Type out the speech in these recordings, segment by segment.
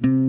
Mm-hmm.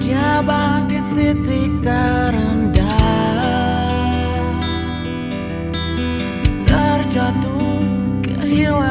berjabat di titik terendah. Terjatuh kehilangan